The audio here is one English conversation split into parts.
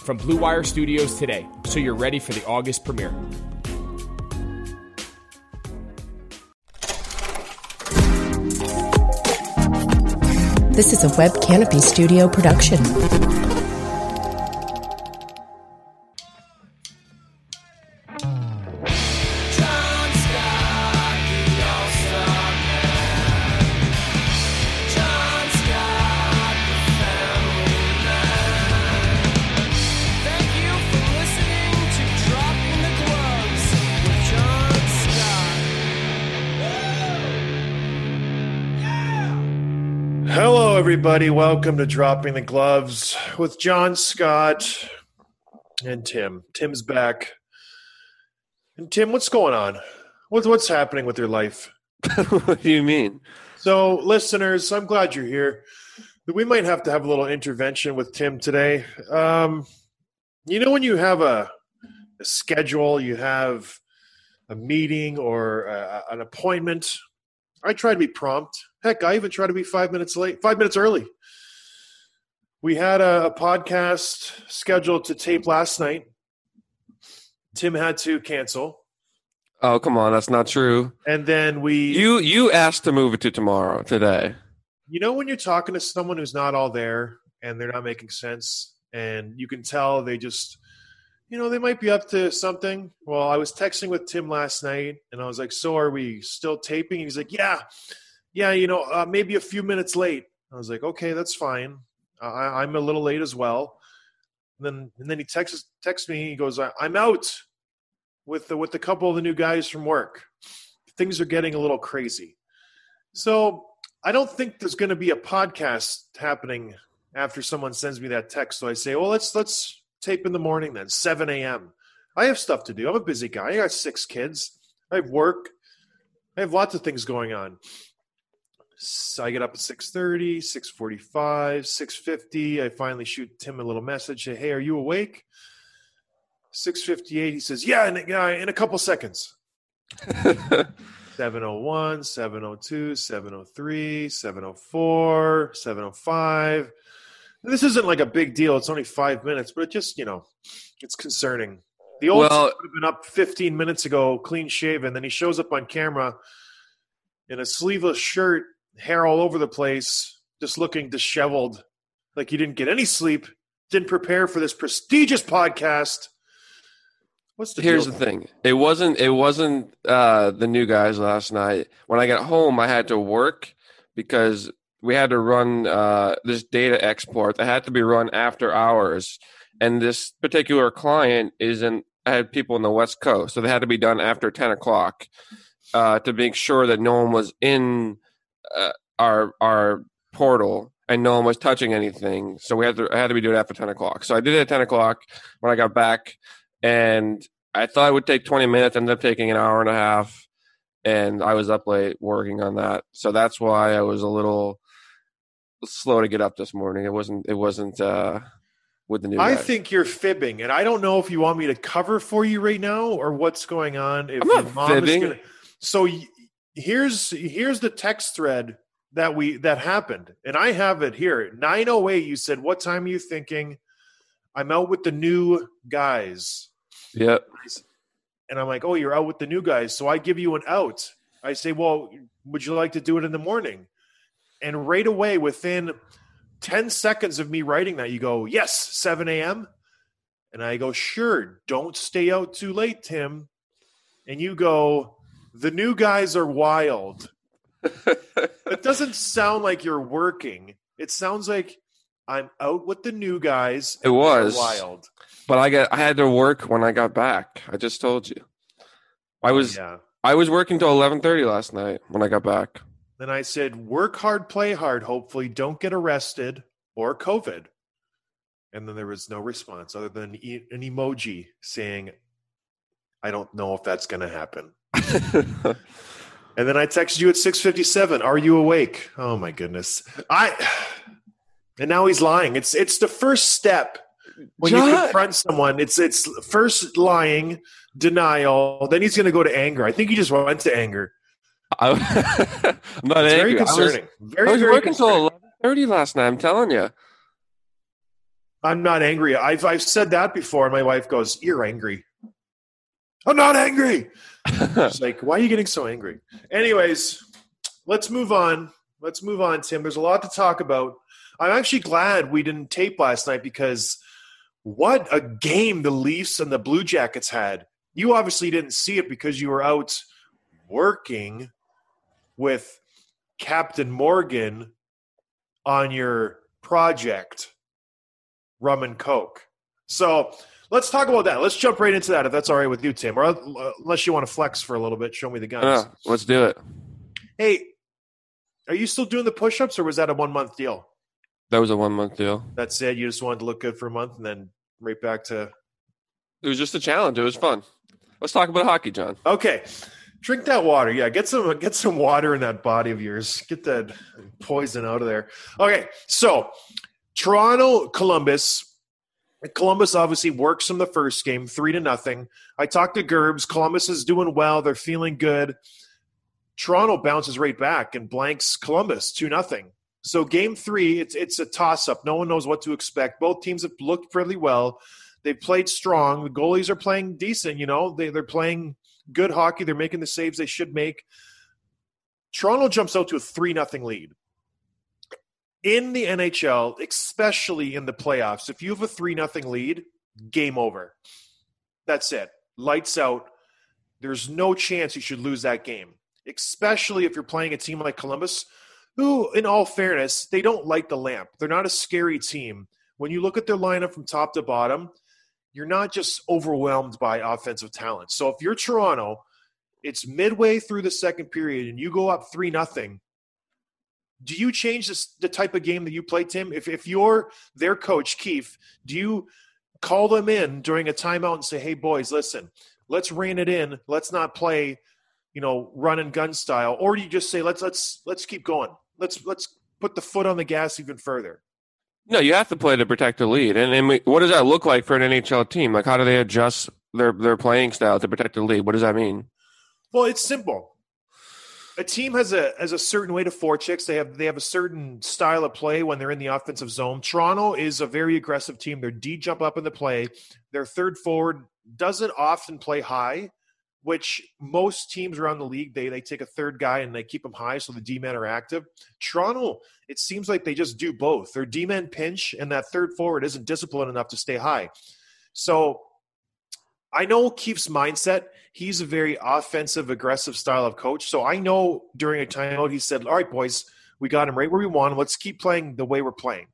from Blue Wire Studios today so you're ready for the August premiere. This is a Web Canopy Studio production. Everybody. Welcome to Dropping the Gloves with John Scott and Tim. Tim's back. And Tim, what's going on? What's what's happening with your life? what do you mean? So, listeners, I'm glad you're here. We might have to have a little intervention with Tim today. Um, you know, when you have a, a schedule, you have a meeting or a, an appointment. I try to be prompt. Heck, I even try to be five minutes late, five minutes early. We had a, a podcast scheduled to tape last night. Tim had to cancel, Oh, come on, that's not true. and then we You you asked to move it to tomorrow today. you know when you're talking to someone who's not all there and they're not making sense and you can tell they just you know they might be up to something. Well i was texting with tim last night and i was like so are we still taping? And he's like yeah yeah you know uh, maybe a few minutes late. I was like okay that's fine. I, i'm a little late as well. And then and then he texts texts me he goes "I- i'm out with the with a couple of the new guys from work. Things are getting a little crazy. So I don't think there's going to be a podcast happening after someone sends me that text. So I say, well, let's let's tape in the morning then, 7 a.m. I have stuff to do. I'm a busy guy. I got six kids. I have work. I have lots of things going on. So I get up at 6.30, 6.45, 6.50. I finally shoot Tim a little message. Say, hey, are you awake? 6.58, he says, yeah, in, yeah, uh, in a couple seconds. 701, 702, 703, 704, 705. This isn't like a big deal. It's only five minutes, but it just, you know, it's concerning. The old Well- would have been up 15 minutes ago, clean shaven. Then he shows up on camera in a sleeveless shirt, hair all over the place, just looking disheveled, like he didn't get any sleep, didn't prepare for this prestigious podcast. What's the Here's deal? the thing. It wasn't it wasn't uh the new guys last night. When I got home I had to work because we had to run uh this data export that had to be run after hours. And this particular client is in I had people in the West Coast, so they had to be done after ten o'clock uh, to make sure that no one was in uh, our our portal and no one was touching anything. So we had to I had to be doing it after ten o'clock. So I did it at ten o'clock when I got back, and I thought it would take twenty minutes. Ended up taking an hour and a half, and I was up late working on that. So that's why I was a little slow to get up this morning. It wasn't it wasn't uh, with the new. I guys. think you're fibbing, and I don't know if you want me to cover for you right now or what's going on. If I'm not mom is fibbing. gonna- so here's here's the text thread that we that happened, and I have it here. Nine oh eight. You said, "What time are you thinking?" I'm out with the new guys, Yep. and I'm like, "Oh, you're out with the new guys." So I give you an out. I say, "Well, would you like to do it in the morning?" And right away, within ten seconds of me writing that, you go, "Yes, seven a.m." And I go, "Sure. Don't stay out too late, Tim." And you go, "The new guys are wild." it doesn't sound like you're working. It sounds like I'm out with the new guys. It was. wild. But I got I had to work when I got back. I just told you. I was yeah. I was working till eleven thirty last night when I got back. Then I said, work hard, play hard. Hopefully, don't get arrested or COVID. And then there was no response other than e- an emoji saying, I don't know if that's going to happen. And then I texted you at 6:57. Are you awake? Oh my goodness. I and now he's lying. It's it's the first step when you confront someone. It's it's first lying, denial. Then he's going to go to anger. I think he just went to anger. I, am not It's angry. very I was- very I was, very working till eleven thirty last night. I'm telling you. I'm not angry. I've I've said that before, and my wife goes, "You're angry." I'm not angry. She's like, "Why are you getting so angry?" Anyways, let's move on. Let's move on, Tim. There's a lot to talk about. I'm actually glad we didn't tape last night because what a game the Leafs and the Blue Jackets had. You obviously didn't see it because you were out working with Captain Morgan on your project, Rum and Coke. So let's talk about that. Let's jump right into that if that's all right with you, Tim. Or uh, unless you want to flex for a little bit, show me the guns. Let's do it. Hey, are you still doing the push-ups, or was that a one-month deal? That was a one month deal. That's it. You just wanted to look good for a month, and then right back to It was just a challenge. It was fun. Let's talk about hockey, John. okay. Drink that water. Yeah, get some get some water in that body of yours. Get that poison out of there. Okay, so Toronto, Columbus. Columbus obviously works from the first game, three to nothing. I talked to Gerbs. Columbus is doing well. They're feeling good. Toronto bounces right back and blanks Columbus two nothing. So game three, it's it's a toss up. No one knows what to expect. Both teams have looked pretty well. They've played strong. The goalies are playing decent. You know, they they're playing good hockey. They're making the saves they should make. Toronto jumps out to a three nothing lead. In the NHL, especially in the playoffs, if you have a three nothing lead, game over. That's it. Lights out. There's no chance you should lose that game, especially if you're playing a team like Columbus, who, in all fairness, they don't light the lamp. They're not a scary team. When you look at their lineup from top to bottom, you're not just overwhelmed by offensive talent. So if you're Toronto, it's midway through the second period and you go up three nothing. Do you change this, the type of game that you play, Tim? If if you're their coach, Keefe, do you call them in during a timeout and say, "Hey, boys, listen, let's rein it in. Let's not play, you know, run and gun style," or do you just say, "Let's let's let's keep going. Let's let's put the foot on the gas even further." No, you have to play to protect the lead. And, and we- what does that look like for an NHL team? Like, how do they adjust their their playing style to protect the lead? What does that mean? Well, it's simple. A team has a has a certain way to forechecks. They have they have a certain style of play when they're in the offensive zone. Toronto is a very aggressive team. Their D jump up in the play. Their third forward doesn't often play high, which most teams around the league they they take a third guy and they keep them high so the D men are active. Toronto, it seems like they just do both. Their D men pinch and that third forward isn't disciplined enough to stay high. So I know Keefe's mindset. He's a very offensive, aggressive style of coach. So I know during a timeout, he said, All right, boys, we got him right where we want him. Let's keep playing the way we're playing.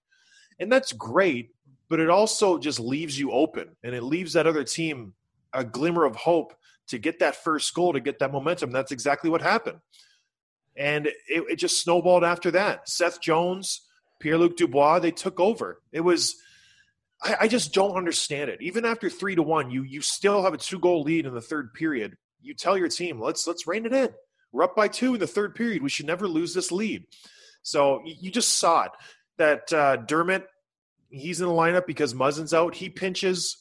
And that's great, but it also just leaves you open and it leaves that other team a glimmer of hope to get that first goal, to get that momentum. That's exactly what happened. And it, it just snowballed after that. Seth Jones, Pierre Luc Dubois, they took over. It was. I, I just don't understand it. Even after three to one, you you still have a two goal lead in the third period. You tell your team, let's let's rein it in. We're up by two in the third period. We should never lose this lead. So you, just saw it that uh, Dermott, he's in the lineup because Muzzin's out. He pinches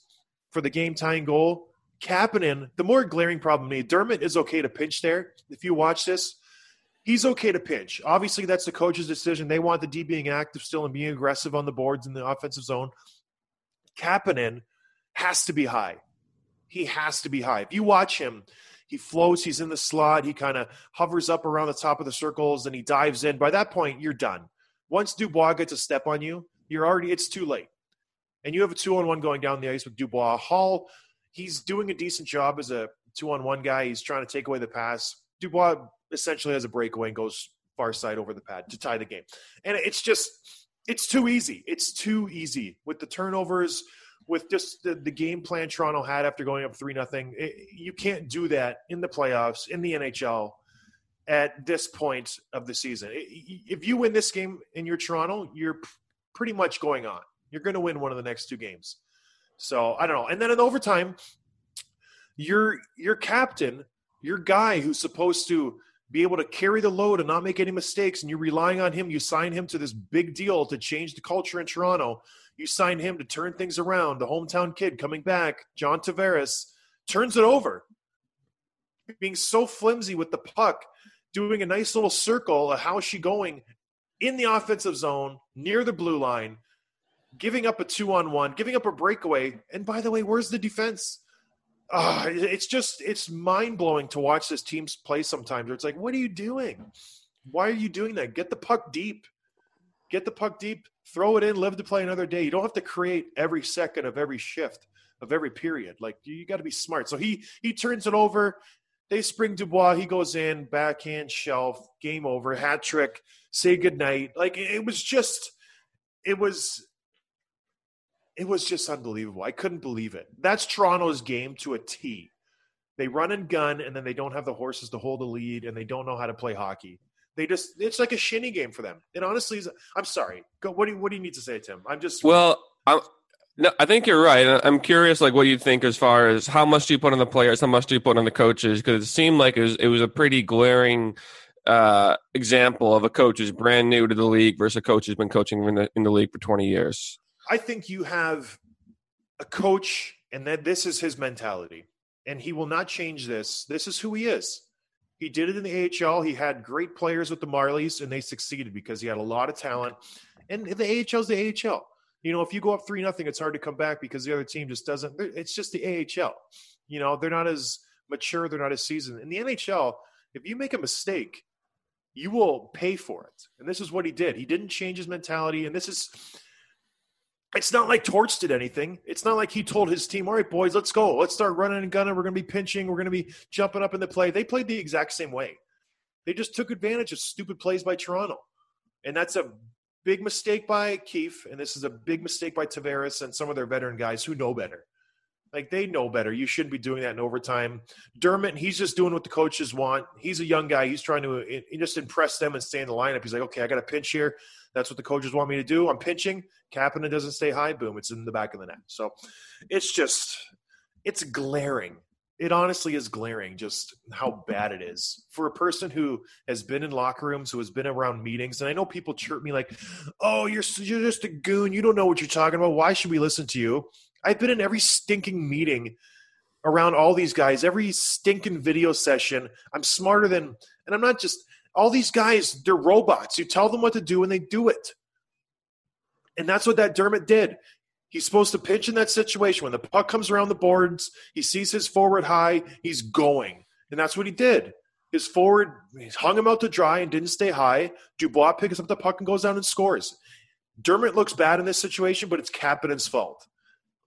for the game tying goal. Kapanen, the more glaring problem Dermott is okay to pinch there. If you watch this, he's okay to pinch. Obviously, that's the coach's decision. They want the D being active still and being aggressive on the boards in the offensive zone. Kapanen has to be high. He has to be high. If you watch him, he floats, he's in the slot, he kind of hovers up around the top of the circles, and he dives in. By that point, you're done. Once Dubois gets a step on you, you're already, it's too late. And you have a two on one going down the ice with Dubois. Hall, he's doing a decent job as a two on one guy. He's trying to take away the pass. Dubois essentially has a breakaway and goes far side over the pad to tie the game. And it's just, it's too easy. It's too easy with the turnovers, with just the, the game plan Toronto had after going up three nothing. You can't do that in the playoffs in the NHL at this point of the season. If you win this game in your Toronto, you're pretty much going on. You're going to win one of the next two games. So I don't know. And then in overtime, your your captain, your guy who's supposed to be able to carry the load and not make any mistakes, and you're relying on him. You sign him to this big deal to change the culture in Toronto. You sign him to turn things around. The hometown kid coming back, John Tavares, turns it over. Being so flimsy with the puck, doing a nice little circle of how is she going in the offensive zone near the blue line, giving up a two on one, giving up a breakaway. And by the way, where's the defense? uh, it's just it's mind blowing to watch this team play sometimes. It's like, what are you doing? Why are you doing that? Get the puck deep. Get the puck deep. Throw it in. Live to play another day. You don't have to create every second of every shift of every period. Like you got to be smart. So he he turns it over. They spring Dubois. He goes in backhand shelf. Game over. Hat trick. Say goodnight. Like it was just. It was it was just unbelievable. I couldn't believe it. That's Toronto's game to a T. They run and gun, and then they don't have the horses to hold the lead, and they don't know how to play hockey. They just it's like a shinny game for them. It honestly is. I'm sorry. Go. What do you, What do you need to say, Tim? I'm just well. I'm, no, I think you're right. I'm curious, like what you think as far as how much do you put on the players, how much do you put on the coaches? Because it seemed like it was it was a pretty glaring uh, example of a coach who's brand new to the league versus a coach who's been coaching in the in the league for 20 years. I think you have a coach, and that this is his mentality, and he will not change this. This is who he is. He did it in the AHL. He had great players with the Marlies, and they succeeded because he had a lot of talent. And the AHL is the AHL. You know, if you go up three nothing, it's hard to come back because the other team just doesn't. It's just the AHL. You know, they're not as mature. They're not as seasoned. In the NHL, if you make a mistake, you will pay for it. And this is what he did. He didn't change his mentality. And this is it's not like Torts did anything. It's not like he told his team, all right, boys, let's go. Let's start running and gunning. We're going to be pinching. We're going to be jumping up in the play. They played the exact same way. They just took advantage of stupid plays by Toronto. And that's a big mistake by Keefe. And this is a big mistake by Tavares and some of their veteran guys who know better. Like they know better. You shouldn't be doing that in overtime. Dermott, he's just doing what the coaches want. He's a young guy. He's trying to just impress them and stay in the lineup. He's like, okay, I got a pinch here. That's what the coaches want me to do. I'm pinching. Kapanen doesn't stay high. Boom, it's in the back of the net. So it's just, it's glaring. It honestly is glaring just how bad it is for a person who has been in locker rooms, who has been around meetings. And I know people chirp me like, oh, you're, you're just a goon. You don't know what you're talking about. Why should we listen to you? I've been in every stinking meeting around all these guys, every stinking video session. I'm smarter than, and I'm not just, all these guys, they're robots. You tell them what to do and they do it. And that's what that Dermott did. He's supposed to pitch in that situation. When the puck comes around the boards, he sees his forward high, he's going. And that's what he did. His forward hung him out to dry and didn't stay high. Dubois picks up the puck and goes down and scores. Dermott looks bad in this situation, but it's Kapanen's fault.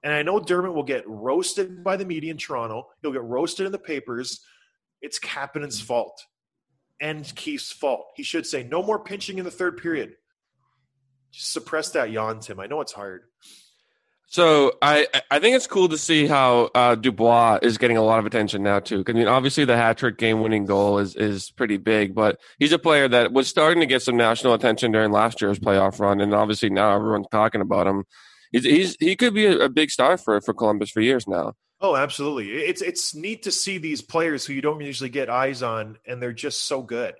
And I know Dermott will get roasted by the media in Toronto. He'll get roasted in the papers. It's Kapanen's fault and Keefe's fault. He should say no more pinching in the third period. Just suppress that yawn, Tim. I know it's hard. So I I think it's cool to see how uh, Dubois is getting a lot of attention now too. I mean, obviously the hat trick game winning goal is is pretty big, but he's a player that was starting to get some national attention during last year's playoff run, and obviously now everyone's talking about him. He's, he's he could be a, a big star for for Columbus for years now. Oh, absolutely. It's it's neat to see these players who you don't usually get eyes on, and they're just so good.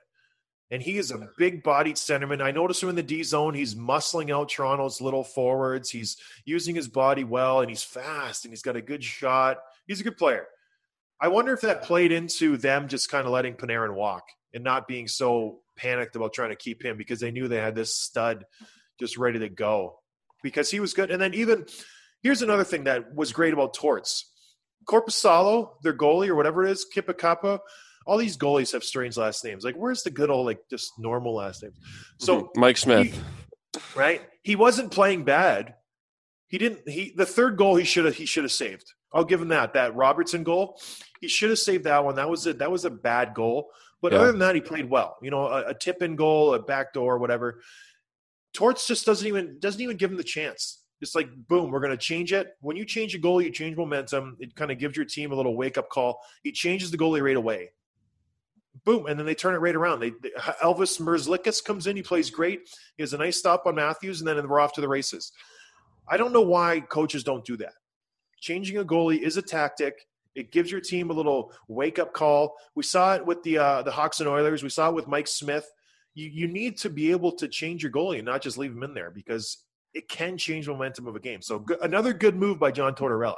And he is a big bodied centerman. I notice him in the D zone. He's muscling out Toronto's little forwards. He's using his body well, and he's fast, and he's got a good shot. He's a good player. I wonder if that played into them just kind of letting Panarin walk and not being so panicked about trying to keep him because they knew they had this stud just ready to go because he was good. And then even here's another thing that was great about Torts. Korpisalo, their goalie or whatever it is, Kipakapa, all these goalies have strange last names. Like, where's the good old, like, just normal last names? So, mhm. Mike Smith. he- right? He wasn't playing bad. He didn't. He the third goal he should have he should have saved. I'll give him that. That Robertson goal, he should have saved that one. That was a that was a bad goal. But Yeah. other than that, he played well. You know, a, a tip in goal, a back door, whatever. Torts just doesn't even doesn't even give him the chance. It's like boom, we're going to change it. When you change a goal, you change momentum. It kind of gives your team a little wake up call. He changes the goalie right away. Boom, and then they turn it right around. They, they Elvis Merzlikins comes in. He plays great. He has a nice stop on Matthews, and then we're off to the races. I don't know why coaches don't do that. Changing a goalie is a tactic. It gives your team a little wake up call. We saw it with the uh, the Hawks and Oilers. We saw it with Mike Smith. You you need to be able to change your goalie and not just leave him in there because it can change momentum of a game. So good, another good move by John Tortorella.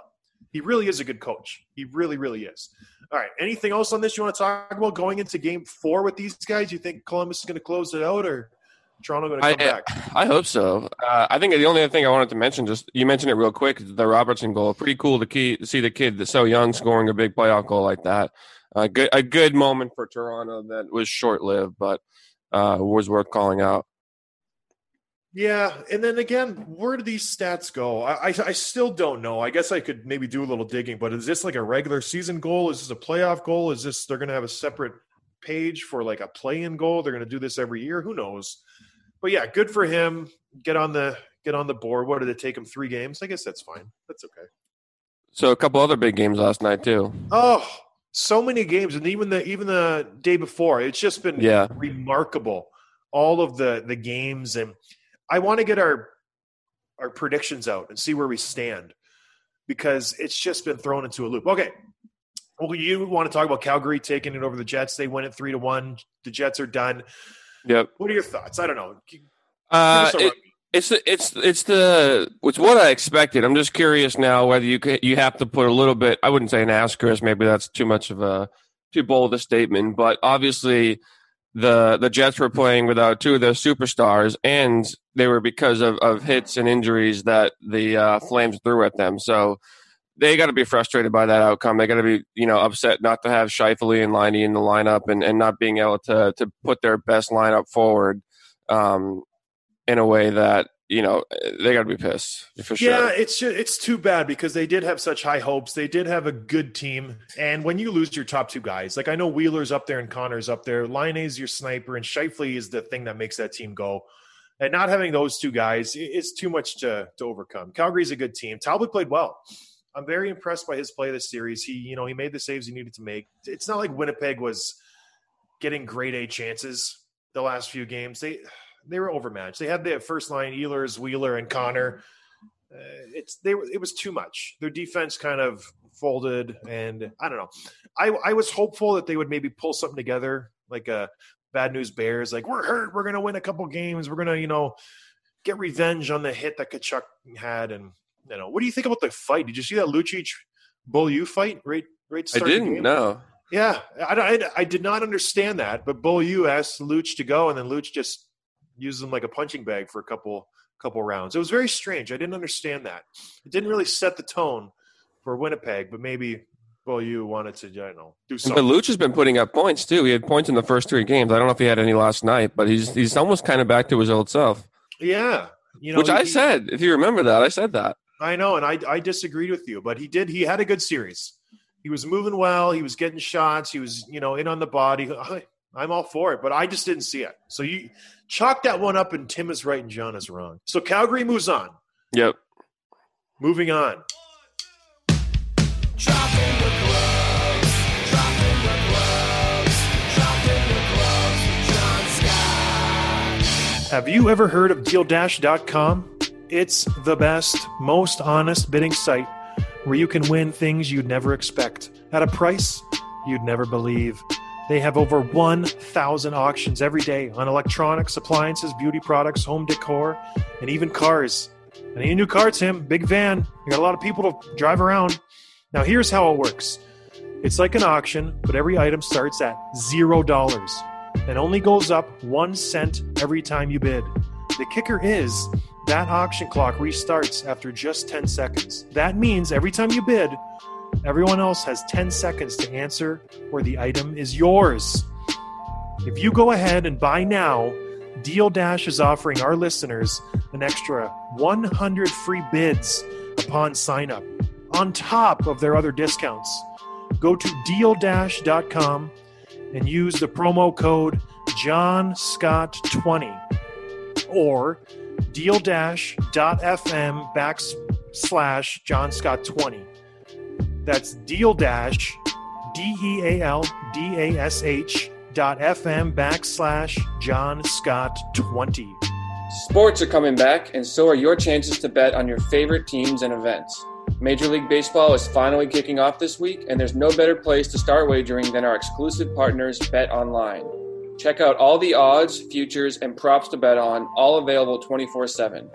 He really is a good coach. He really, really is. All right. Anything else on this you want to talk about going into game four with these guys? You think Columbus is going to close it out or Toronto going to I, come back? I hope so. Uh, I think the only other thing I wanted to mention, just you mentioned it real quick, the Robertson goal. Pretty cool to key, to see the kid that's so young scoring a big playoff goal like that. Uh, good, a good moment for Toronto that was short lived, but uh, was worth calling out. Yeah, and then again, where do these stats go? I, I I still don't know. I guess I could maybe do a little digging, but is this like a regular season goal? Is this a playoff goal? Is this they're going to have a separate page for like a play-in goal? They're going to do this every year. Who knows? But yeah, good for him. Get on the get on the board. What did it take him? Three games. I guess that's fine. That's okay. So a couple other big games last night too. Oh, so many games, and even the even the day before, it's just been Yeah. remarkable. All of the the games, and I want to get our our predictions out and see where we stand because it's just been thrown into a loop. Okay. Well, you want to talk about Calgary taking it over the Jets? They win it three to one. The Jets are done. Yep. What are your thoughts? I don't know. Uh, it-. It's the- it's it's the it's what I expected. I'm just curious now whether you you have to put a little bit. I wouldn't say an asterisk. Maybe that's too much of a too bold a statement. But obviously, the the Jets were playing without two of their superstars, and they were because of, of hits and injuries that the uh, Flames threw at them. So they got to be frustrated by that outcome. They got to be you know upset not to have Scheifele and Liney in the lineup, and, and not being able to to put their best lineup forward. Um, in a way that you know they got to be pissed for sure. Yeah, it's it's too bad because they did have such high hopes. They did have a good team, and when you lose your top two guys, like I know Wheeler's up there and Connor's up there, Laine's your sniper, and Scheifele is the thing that makes that team go. And not having those two guys, it's too much to to overcome. Calgary's a good team. Talbot played well. I'm very impressed by his play this series. He, you know, he made the saves he needed to make. It's not like Winnipeg was getting grade A chances the last few games. They they were overmatched. They had the first line Ehlers, Wheeler, and Connor. Uh, it's they were it was too much. Their defense kind of folded, and I don't know. I I was hopeful that they would maybe pull something together, like a bad news Bears. Like we're hurt, we're gonna win a couple games, we're gonna you know get revenge on the hit that Tkachuk had, and you know what do you think about the fight? Did you see that Lucic Beaulieu fight? Right, right. I didn't know. Yeah, I, I, I did not understand that, but Beaulieu asked Luch to go, and then Luch just used him like a punching bag for a couple couple rounds. It was very strange. I didn't understand that. It didn't really set the tone for Winnipeg, but maybe well, you wanted to, I don't know, do something. But. Luch has been putting up points too. He had points in the first three games. I don't know if he had any last night, but he's he's almost kind of back to his old self. yeah, you know, Which I said, if you remember that, I said that. I know, and I I disagreed with you, but he did. He had a good series. He was moving well. He was getting shots. He was, you know, in on the body. I'm all for it, but I just didn't see it. So you chalk that one up, and Tim is right and John is wrong. So Calgary moves on. Yep. Moving on. Have you ever heard of DealDash.com? It's the best, most honest bidding site where you can win things you'd never expect at a price you'd never believe. They have over 1,000 auctions every day on electronics, appliances, beauty products, home decor, and even cars. I need a new car, Tim. Big van. You got a lot of people to drive around. Now, here's how it works it's like an auction, but every item starts at $0. and only goes up one cent every time you bid. The kicker is that auction clock restarts after just 10 seconds. That means every time you bid, everyone else has 10 seconds to answer or the item is yours. If you go ahead and buy now, Deal Dash is offering our listeners an extra 100 free bids upon sign up, on top of their other discounts. Go to dealdash.com and use the promo code JohnScott20 or deal-fm backslash JohnScott20. That's deal dash D E A L D A S H dot FM backslash John Scott 20. Sports are coming back, and so are your chances to bet on your favorite teams and events. Major League Baseball is finally kicking off this week, and there's no better place to start wagering than our exclusive partners, Bet Online. Check out all the odds, futures, and props to bet on, all available 24 7.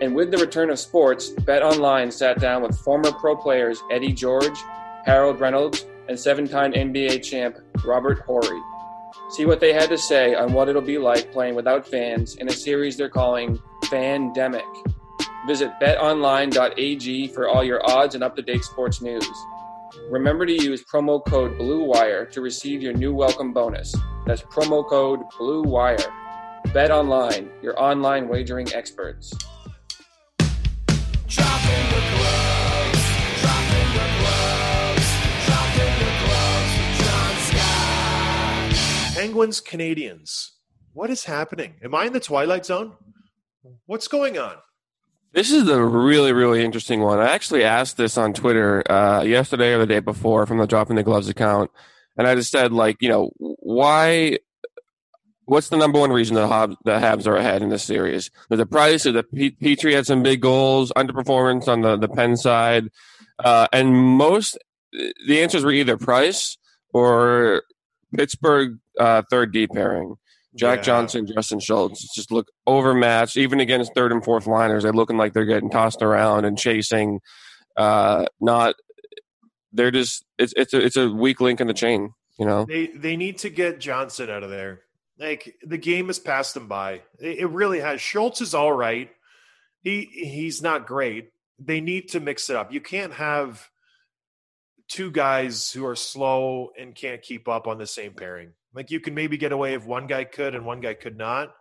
And with the return of sports, Bet Online sat down with former pro players Eddie George, Harold Reynolds, and seven time NBA champ Robert Horry. See what they had to say on what it'll be like playing without fans in a series they're calling Fandemic. Visit betonline.ag for all your odds and up to date sports news. Remember to use promo code BLUEWIRE to receive your new welcome bonus. That's promo code BLUEWIRE. Bet Online, your online wagering experts. Penguins Canadiens. What is happening? Am I in the twilight zone? What's going on? This is a really, really interesting one. I actually asked this on Twitter uh, yesterday or the day before from the Dropping the Gloves account, and I just said, like, you know, why? What's the number one reason the Habs, the Habs are ahead in this series? There's the price, or the P- Petry had some big goals, underperformance on the the Penn side, uh, and most the answers were either price or Pittsburgh uh, third D pairing. Jack Yeah. Johnson, Justin Schultz just look overmatched, even against third and fourth liners. They're looking like they're getting tossed around and chasing. Uh, not, they're just it's it's a, it's a weak link in the chain. You know, They they need to get Johnson out of there. Like the game has passed them by. It, really has. Schultz is all right. He he's not great. They need to mix it up. You can't have two guys who are slow and can't keep up on the same pairing. Like you can maybe get away if one guy could and one guy could not.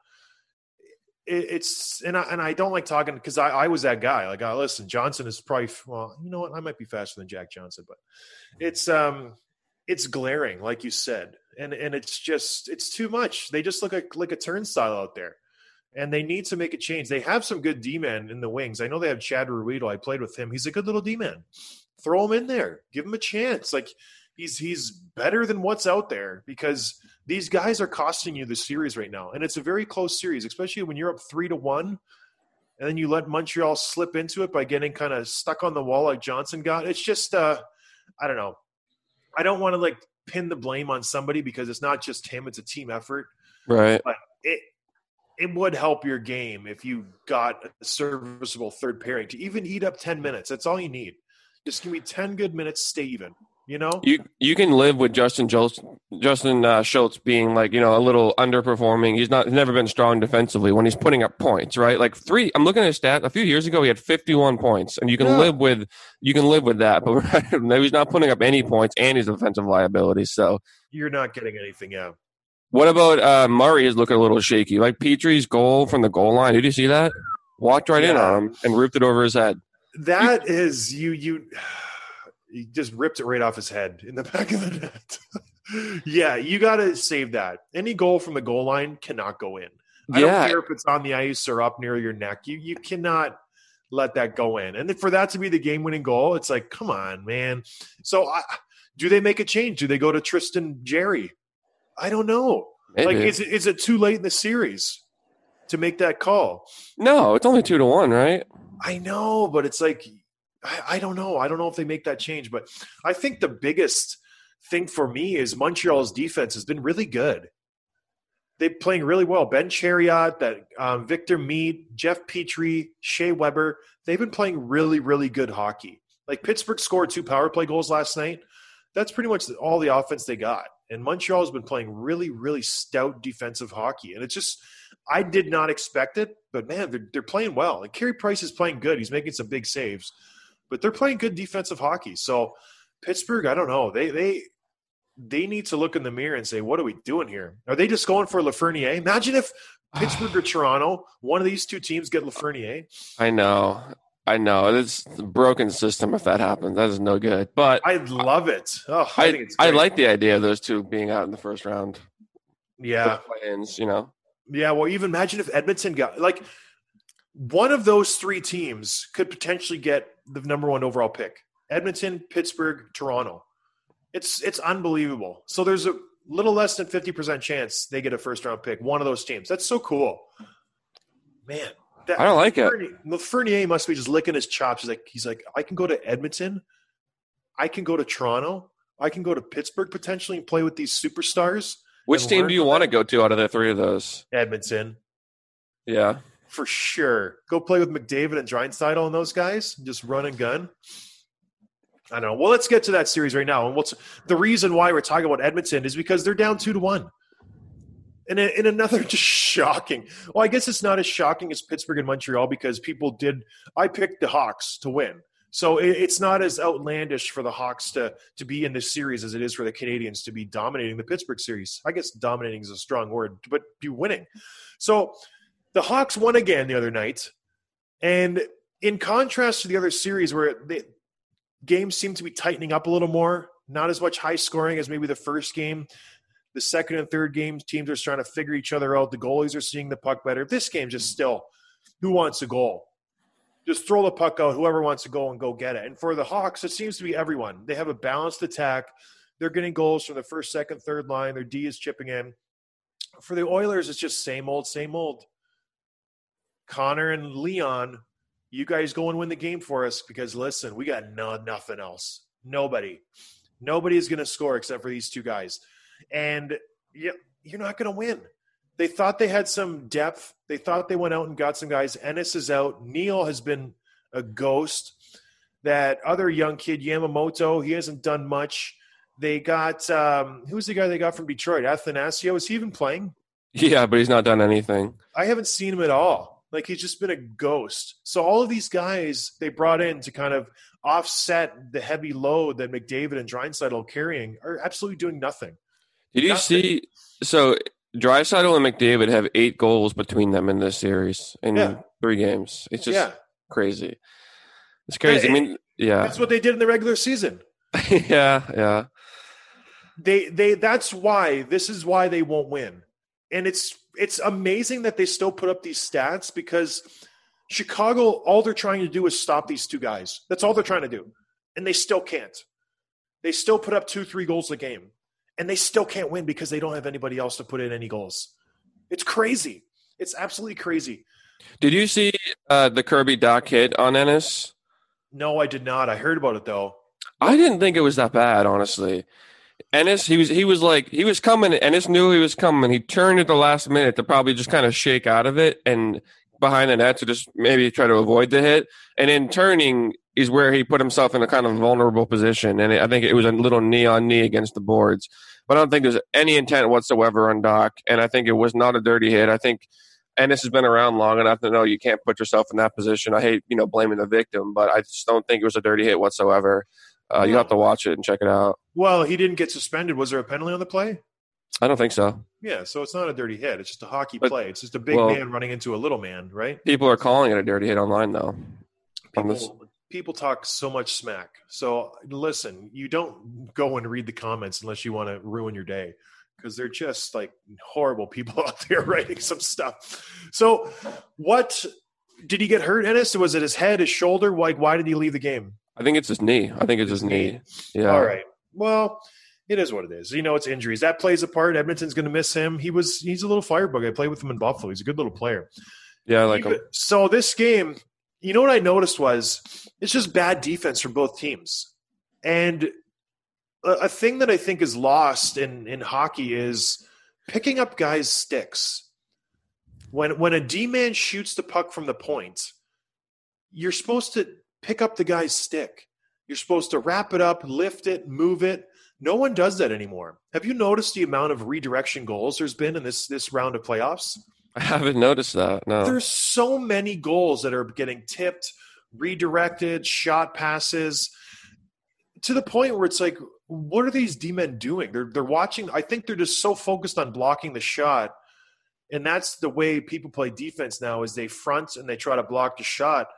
It, it's and I and I don't like talking because I, I was that guy. Like, oh, listen, Johnson is probably well, you know what? I might be faster than Jack Johnson, but it's um it's glaring, like you said, and and it's just it's too much. They just look like like a turnstile out there, and they need to make a change. They have some good D men in the wings. I know they have Chad Ruhwedel. I played with him. He's a good little D man. Throw him in there. Give him a chance. Like he's he's better than what's out there because these guys are costing you the series right now, and it's a very close series, especially when you're up three to one. And then you let Montreal slip into it by getting kind of stuck on the wall like Johnson got. It's just, uh, I don't know. I don't want to like pin the blame on somebody because it's not just him; it's a team effort. right? But it it would help your game if you got a serviceable third pairing to even eat up ten minutes. That's all you need. Just give me ten good minutes, stay even. You know, You you can live with Justin Schultz, Justin uh, Schultz being like you know a little underperforming. He's not he's never been strong defensively when he's putting up points, right? Like three. I'm looking at his stat. A few years ago, he had 51 points, and you can Yeah. live with you can live with that. But right now he's not putting up any points, and he's a defensive liability. So you're not getting anything out. what about uh, Murray? Is looking a little shaky. Like Petry's goal from the goal line. Did you see that? Walked right in on him and ripped it over his head. That is you you he just ripped it right off his head in the back of the net. yeah, you got to save that. Any goal from the goal line cannot go in. I Yeah. don't care if it's on the ice or up near your neck. You you cannot let that go in. And for that to be the game-winning goal, it's like, come on, man. So I, do they make a change? Do they go to Tristan Jarry? I don't know. Like, Maybe. is it, is it too late in the series to make that call? no, it's only two to one, right? I know, but it's like I, I don't know. I don't know if they make that change, but I think the biggest thing for me is Montreal's defense has been really good. They're playing really well. Ben Chiarot, that um, Victor Mete, Jeff Petry, Shea Weber, they've been playing really, really good hockey. Like Pittsburgh scored two power play goals last night. that's pretty much all the offense they got. And Montreal has been playing really, really stout defensive hockey, and it's just I did not expect it, but man, they're they're playing well. And Carey Price is playing good. He's making some big saves, but they're playing good defensive hockey. So Pittsburgh, I don't know. They they they need to look in the mirror and say, what are we doing here? Are they just going for Lafreniere? Imagine if Pittsburgh or Toronto, one of these two teams get Lafreniere. I know. I know. It's a broken system if that happens. That is no good. But I love it. Oh, I, I, think it's I like the idea of those two being out in the first round. yeah. Plans, you know. Yeah, well, even imagine if Edmonton got like one of those three teams could potentially get the number one overall pick. Edmonton, Pittsburgh, Toronto. It's it's unbelievable. So there's a little less than fifty percent chance they get a first round pick. One of those teams. That's so cool, man. That, I don't like it. Fernier, Fernier must be just licking his chops. He's like, he's like, I can go to Edmonton, I can go to Toronto, I can go to Pittsburgh potentially and play with these superstars. Which team do you want to go to out of the three of those? Edmonton. Yeah. For sure. Go play with McDavid and Draisaitl and those guys. And Just run and gun. I don't know. Well, let's get to that series right now. And what's the reason why we're talking about Edmonton is because they're down two to one. And in another just shocking. Well, I guess it's not as shocking as Pittsburgh and Montreal because people did. I picked the Hawks to win, so it's not as outlandish for the Hawks to to be in this series as it is for the Canadiens to be dominating the Pittsburgh series. I guess dominating is a strong word, but be winning. So the Hawks won again the other night, and in contrast to the other series where the games seem to be tightening up a little more, not as much high scoring as maybe the first game. The second and third games, teams are trying to figure each other out. The goalies are seeing the puck better. This game just still, who wants a goal? Just throw the puck out. Whoever wants to go and go get it. And for the Hawks, it seems to be everyone. They have a balanced attack. They're getting goals from the first, second, third line. Their D is chipping in. For the Oilers, it's just same old, same old. Connor and Leon, you guys go and win the game for us because listen, we got no, nothing else. Nobody. Nobody is going to score except for these two guys. And you, you're not going to win. They thought they had some depth. They thought they went out and got some guys. Ennis is out. Neal has been a ghost. That other young kid, Yamamoto, he hasn't done much. They got, um, who's the guy they got from Detroit? Athanasiou. Is he even playing? Yeah, but he's not done anything. I haven't seen him at all. Like he's just been a ghost. So all of these guys they brought in to kind of offset the heavy load that McDavid and Draisaitl are carrying are absolutely doing nothing. Did you Nothing. see? So Draisaitl and McDavid have eight goals between them in this series in Yeah. three games. It's just yeah, crazy. It's crazy. I mean, yeah, that's what they did in the regular season. yeah, yeah. They they that's why this is why they won't win. And it's it's amazing that they still put up these stats because Chicago all they're trying to do is stop these two guys. That's all they're trying to do. And they still can't. They still put up 2-3 goals a game. And they still can't win because they don't have anybody else to put in any goals. It's crazy. It's absolutely crazy. Did you see uh, the Kirby Dach hit on Ennis? No, I did not. I heard about it though. I didn't think it was that bad, honestly. Ennis, he was he was like he was coming. Ennis knew he was coming. He turned at the last minute to probably just kind of shake out of it and behind the net to just maybe try to avoid the hit. And in turning is where he put himself in a kind of vulnerable position. And I think it was a little knee on knee against the boards. But I don't think there's any intent whatsoever on Dach. And I think it was not a dirty hit. I think Ennis has been around long enough to know you can't put yourself in that position. I hate you know blaming the victim, but I just don't think it was a dirty hit whatsoever. Uh, you have to watch it and check it out. Well, he didn't get suspended. Was there a penalty on the play? I don't think so. Yeah, so it's not a dirty hit. It's just a hockey But- play. It's just a big well- man running into a little man, right? People are calling it a dirty hit online though. People, people talk so much smack. So listen, you don't go and read the comments unless you want to ruin your day because they're just like horrible people out there writing some stuff. So what did he get hurt, Ennis? Was it his head, his shoulder? Like why did he leave the game? I think it's his knee. I think it's his knee. Yeah. All right. Well, it is what it is. You know, it's injuries. That plays a part. Edmonton's going to miss him. He was he's a little firebug. I played with him in Buffalo. He's a good little player. Yeah, I like him. So this game, you know what I noticed was it's just bad defense from both teams, and a, a thing that I think is lost in in hockey is picking up guys' sticks. When when a D man shoots the puck from the point, you're supposed to pick up the guy's stick. You're supposed to wrap it up, lift it, move it, No one does that anymore. Have you noticed the amount of redirection goals there's been in this this round of playoffs? I haven't noticed that. No. There's so many goals that are getting tipped, redirected, shot passes to the point where it's like, what are these D men doing? They're they're watching. I think they're just so focused on blocking the shot, and that's the way people play defense now. Is they front and they try to block the shot,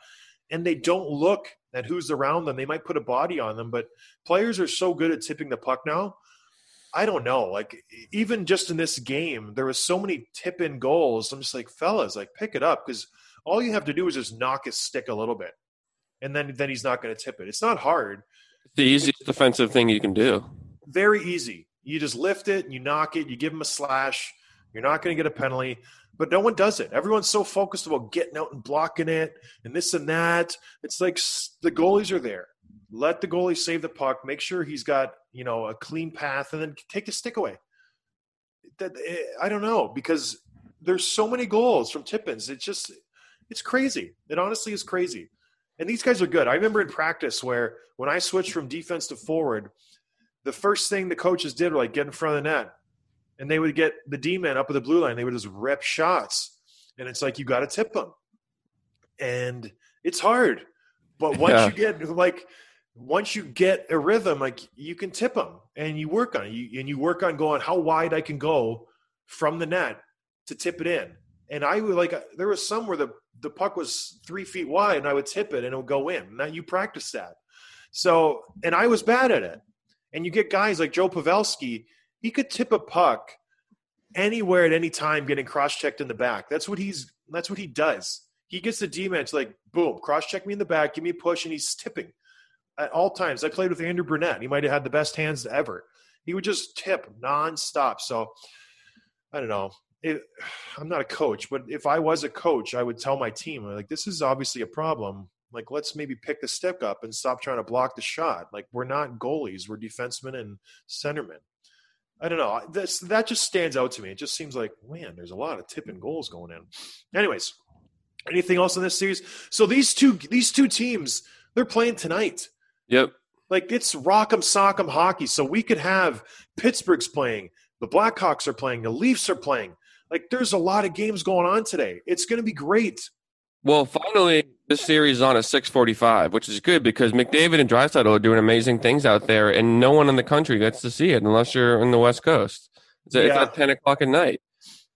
and they don't look at who's around them. They might put a body on them, but players are so good at tipping the puck now. I don't know. Like even just in this game, there was so many tip in goals. I'm just like, fellas, like pick it up because all you have to do is just knock his stick a little bit, and then then he's not going to tip it. It's not hard. the easiest defensive thing you can do. Very easy. You just lift it, you knock it, you give him a slash. You're not going to get a penalty, but no one does it. Everyone's so focused about getting out and blocking it and this and that. It's like the goalies are there. Let the goalie save the puck. Make sure he's got you know a clean path, and then take the stick away. That eh, I don't know because there's so many goals from tip-ins. It's just it's crazy. It honestly is crazy. And these guys are good. I remember in practice where when I switched from defense to forward, the first thing the coaches did were like get in front of the net. And they would get the D men up at the blue line. They would just rip shots. And it's like, you got to tip them. And it's hard. But once Yeah. you get like, once you get a rhythm, like you can tip them and you work on it. You, and you work on going how wide I can go from the net to tip it in. And I would like, uh, there was some where the, the puck was three feet wide and I would tip it and it would go in. Now you practice that. So, and I was bad at it. And you get guys like Joe Pavelski, he could tip a puck anywhere at any time getting cross-checked in the back. That's what he's that's what he does. He gets the D-man to like, boom, cross-check me in the back, give me a push, and he's tipping at all times. I played with Andrew Brunette. He might have had the best hands ever. He would just tip nonstop. So I don't know. It, I'm not a coach, but if I was a coach, I would tell my team, like, this is obviously a problem. Like, let's maybe pick the stick up and stop trying to block the shot. Like, we're not goalies, we're defensemen and centermen. I don't know. That's, that just stands out to me. It just seems like, man, there's a lot of tipping goals going in. Anyways, anything else in this series? So these two these two teams, they're playing tonight. Yep. Like it's rock'em sock'em hockey. So we could have Pittsburgh's playing, the Blackhawks are playing, the Leafs are playing. Like there's a lot of games going on today. It's going to be great. Well, finally, this series is on at 6:45, which is good because McDavid and Draisaitl are doing amazing things out there, and no one in the country gets to see it unless you're in the West Coast. It's, it's Yeah. at 10 o'clock at night.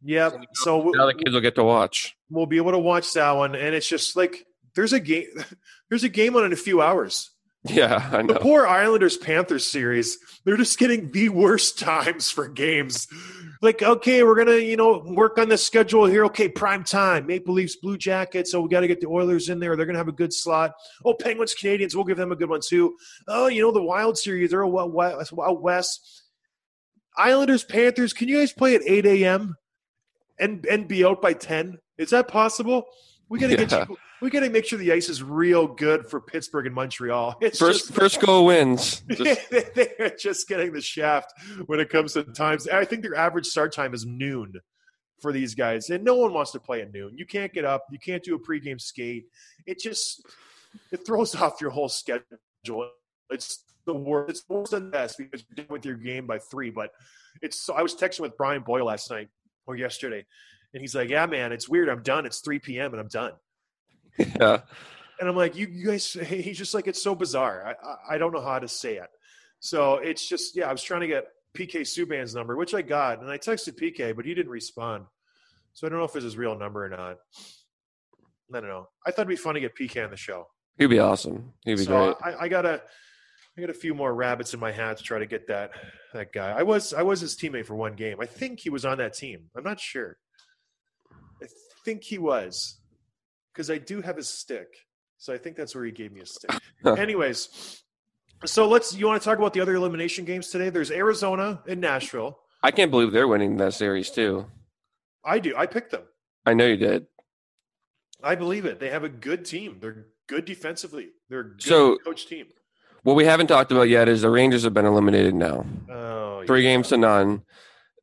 Yep. So Now the kids will get to watch. we'll be able to watch that one, and it's just like there's a game. There's a game on in a few hours. Yeah, I The poor Islanders Panthers series, they're just getting the worst times for games. Like, okay, we're gonna, you know, work on the schedule here. Okay, prime time, Maple Leafs, Blue Jackets. So we got to get the Oilers in there. They're gonna have a good slot. Oh, Penguins, Canadiens, we'll give them a good one too. Oh, you know, the Wild series, they're out west. Out west. Islanders, Panthers. Can you guys play at eight a.m. and and be out by ten? Is that possible? We gotta Yeah. get you. We gotta make sure the ice is real good for Pittsburgh and Montreal. It's First, just, first goal wins. Just, they're just getting the shaft when it comes to times. I think their average start time is noon for these guys, and no one wants to play at noon. You can't get up. You can't do a pregame skate. It just it throws off your whole schedule. It's the worst. It's worse than best because you're done with your game by three. But it's. So I was texting with Brian Boyle last night or yesterday, and he's like, "Yeah, man, it's weird. I'm done. It's 3 p.m. and I'm done." yeah. And I'm like, you, you guys, he's just like, it's so bizarre. I, I, I don't know how to say it. So it's just, yeah, I was trying to get PK Subban's number, which I got. And I texted PK, but he didn't respond. So I don't know if it's his real number or not. I don't know. I thought it'd be fun to get PK on the show. He'd be awesome. He'd be so great. I, I got a, I got a few more rabbits in my hat to try to get that that guy. I was I was his teammate for one game. I think he was on that team. I'm not sure. I think he was because I do have his stick. So I think that's where he gave me a stick. Anyways, so let's. You want to talk about the other elimination games today? There's Arizona and Nashville. I can't believe they're winning that series too. I do. I picked them. I know you did. I believe it. They have a good team. They're good defensively. They're a good So- coach team. What we haven't talked about yet is the Rangers have been eliminated now. Oh, three yeah. games to none.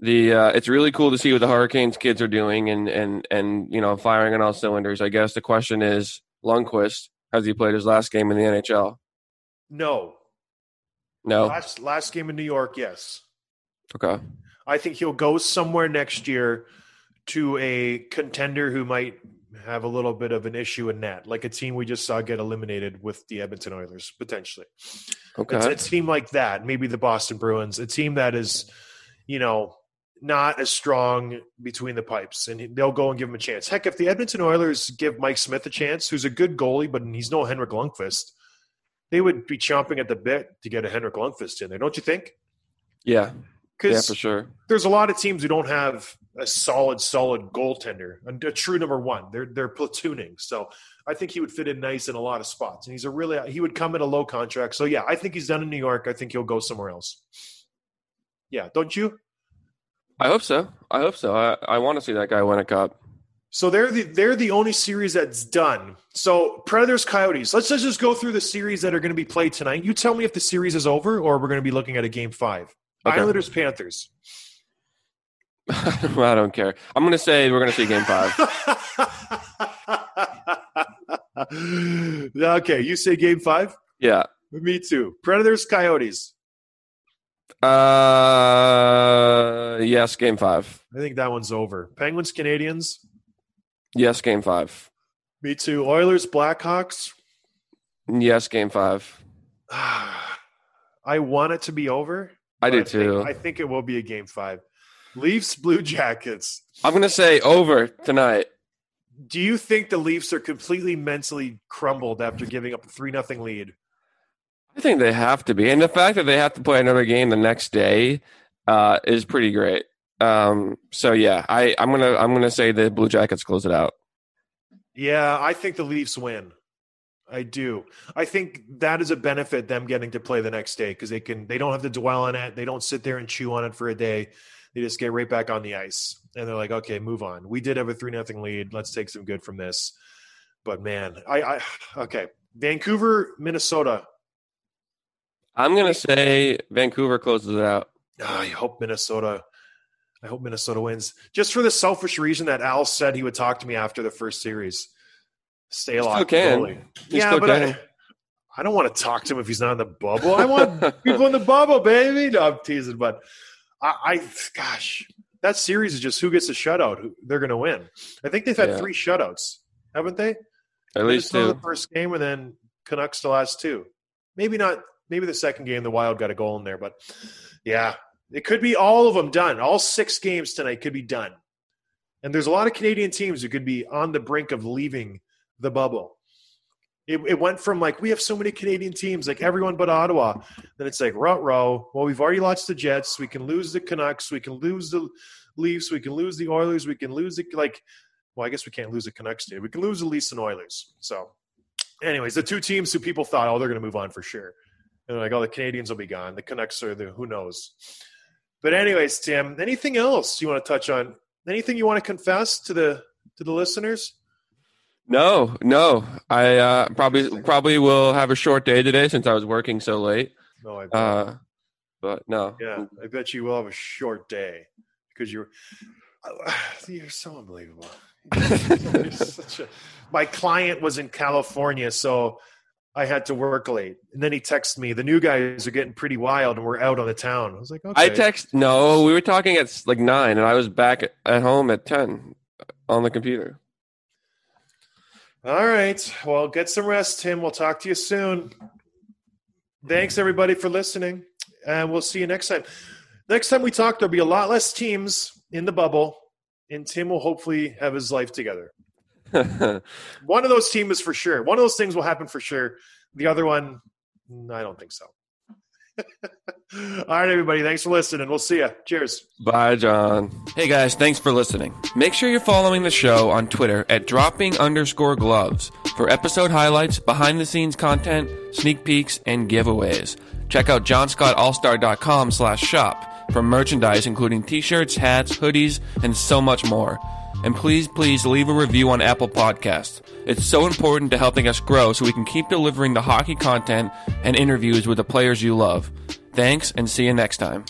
The uh, it's really cool to see what the Hurricanes kids are doing and and and you know firing on all cylinders. I guess the question is Lundqvist has he played his last game in the NHL? No, No. Last last game in New York, yes. Okay. I think he'll go somewhere next year to a contender who might have a little bit of an issue in net, like a team we just saw get eliminated with the Edmonton Oilers, potentially. Okay. It's a team like that, maybe the Boston Bruins, a team that is, you know, not as strong between the pipes, and they'll go and give him a chance. Heck, if the Edmonton Oilers give Mike Smith a chance, who's a good goalie, but he's no Henrik Lundqvist, they would be chomping at the bit to get a Henrik Lundqvist in there, don't you think? yeah. Yeah, for sure. there's a lot of teams who don't have a solid, solid goaltender, a, a true number one. They're they're platooning. So I think he would fit in nice in a lot of spots, and he's a really he would come at a low contract. So yeah, I think he's done in New York. I think he'll go somewhere else. Yeah, don't you? I hope so. I hope so. I, I want to see that guy win a cup. So they're the they're the only series that's done. So Predators Coyotes. Let's just just go through the series that are going to be played tonight. You tell me if the series is over or we're going to be looking at a game five. Okay. Islanders Panthers. I don't care. I'm going to say we're going to see game five. okay, you say game five? Yeah. Me too. Predators, Coyotes. Uh, yes, game five. I think that one's over. Penguins, Canadiens. Yes, game five. Me too. Oilers, Blackhawks. Yes, game five. I want it to be over. I do think- too. I think it will be a game five. Leafs, Blue Jackets. I'm going to say over tonight. Do you think the Leafs are completely mentally crumbled after giving up a three nothing lead? I think they have to be, and the fact that they have to play another game the next day uh, is pretty great. Um, so yeah, I, I'm gonna I'm gonna say the Blue Jackets close it out. Yeah, I think the Leafs win. I do. I think that is a benefit them getting to play the next day because they can they don't have to dwell on it. They don't sit there and chew on it for a day. They just get right back on the ice and they're like, okay, move on. We did have a three nothing lead. Let's take some good from this. But man, I, I okay. Vancouver, Minnesota. I'm gonna say Vancouver closes it out. Ah, I hope Minnesota. I hope Minnesota wins. Just for the selfish reason that Al said he would talk to me after the first series. Stay alive. can. goalie. Yeah, still but can. I, I don't want to talk to him if he's not in the bubble. I want people in the bubble, baby. No, I'm teasing, but I, I gosh, that series is just who gets a shutout. Who they're going to win. I think they've had Yeah. three shutouts, haven't they? At least two. the first game, and then Canucks the last two. Maybe not. Maybe the second game, the Wild got a goal in there, but yeah, it could be all of them done. All six games tonight could be done. And there's a lot of Canadian teams who could be on the brink of leaving the bubble. It, it went from like we have so many Canadian teams, like everyone but Ottawa. Then it's like rut row. Well, we've already lost the Jets. We can lose the Canucks. We can lose the Leafs. We can lose the Oilers. We can lose the like. Well, I guess we can't lose the Canucks today. We can lose the Leafs and Oilers. So, anyways, the two teams who people thought, oh, they're going to move on for sure. And like, oh, the Canadiens will be gone. The Canucks are the who knows. But anyways, Tim, anything else you want to touch on? Anything you want to confess to the to the listeners? No, no. I uh, probably probably will have a short day today since I was working so late. No, I Uh, but no. yeah, I bet you will have a short day because you're you're so unbelievable. You're a- my client was in California, so I had to work late. And then he texted me, "The new guys are getting pretty wild, and we're out on the town." I was like, "Okay." I text. No, we were talking at like nine, and I was back at, at home at ten on the computer. All right. Well, get some rest, Tim. We'll talk to you soon. Thanks, everybody, for listening. And we'll see you next time. Next time we talk, there'll be a lot less teams in the bubble, and Tim will hopefully have his life together. One of those teams is for sure. One of those things will happen for sure. The other one, I don't think so. All right, everybody. Thanks for listening. We'll see you. Cheers. Bye, John. Hey guys, thanks for listening. Make sure you're following the show on Twitter at dropping underscore gloves for episode highlights, behind the scenes content, sneak peeks, and giveaways. Check out johnscottallstar.com slash shop for merchandise including t-shirts, hats, hoodies, and so much more. And please, please leave a review on Apple Podcasts. It's so important to helping us grow so we can keep delivering the hockey content and interviews with the players you love. Thanks and see you next time.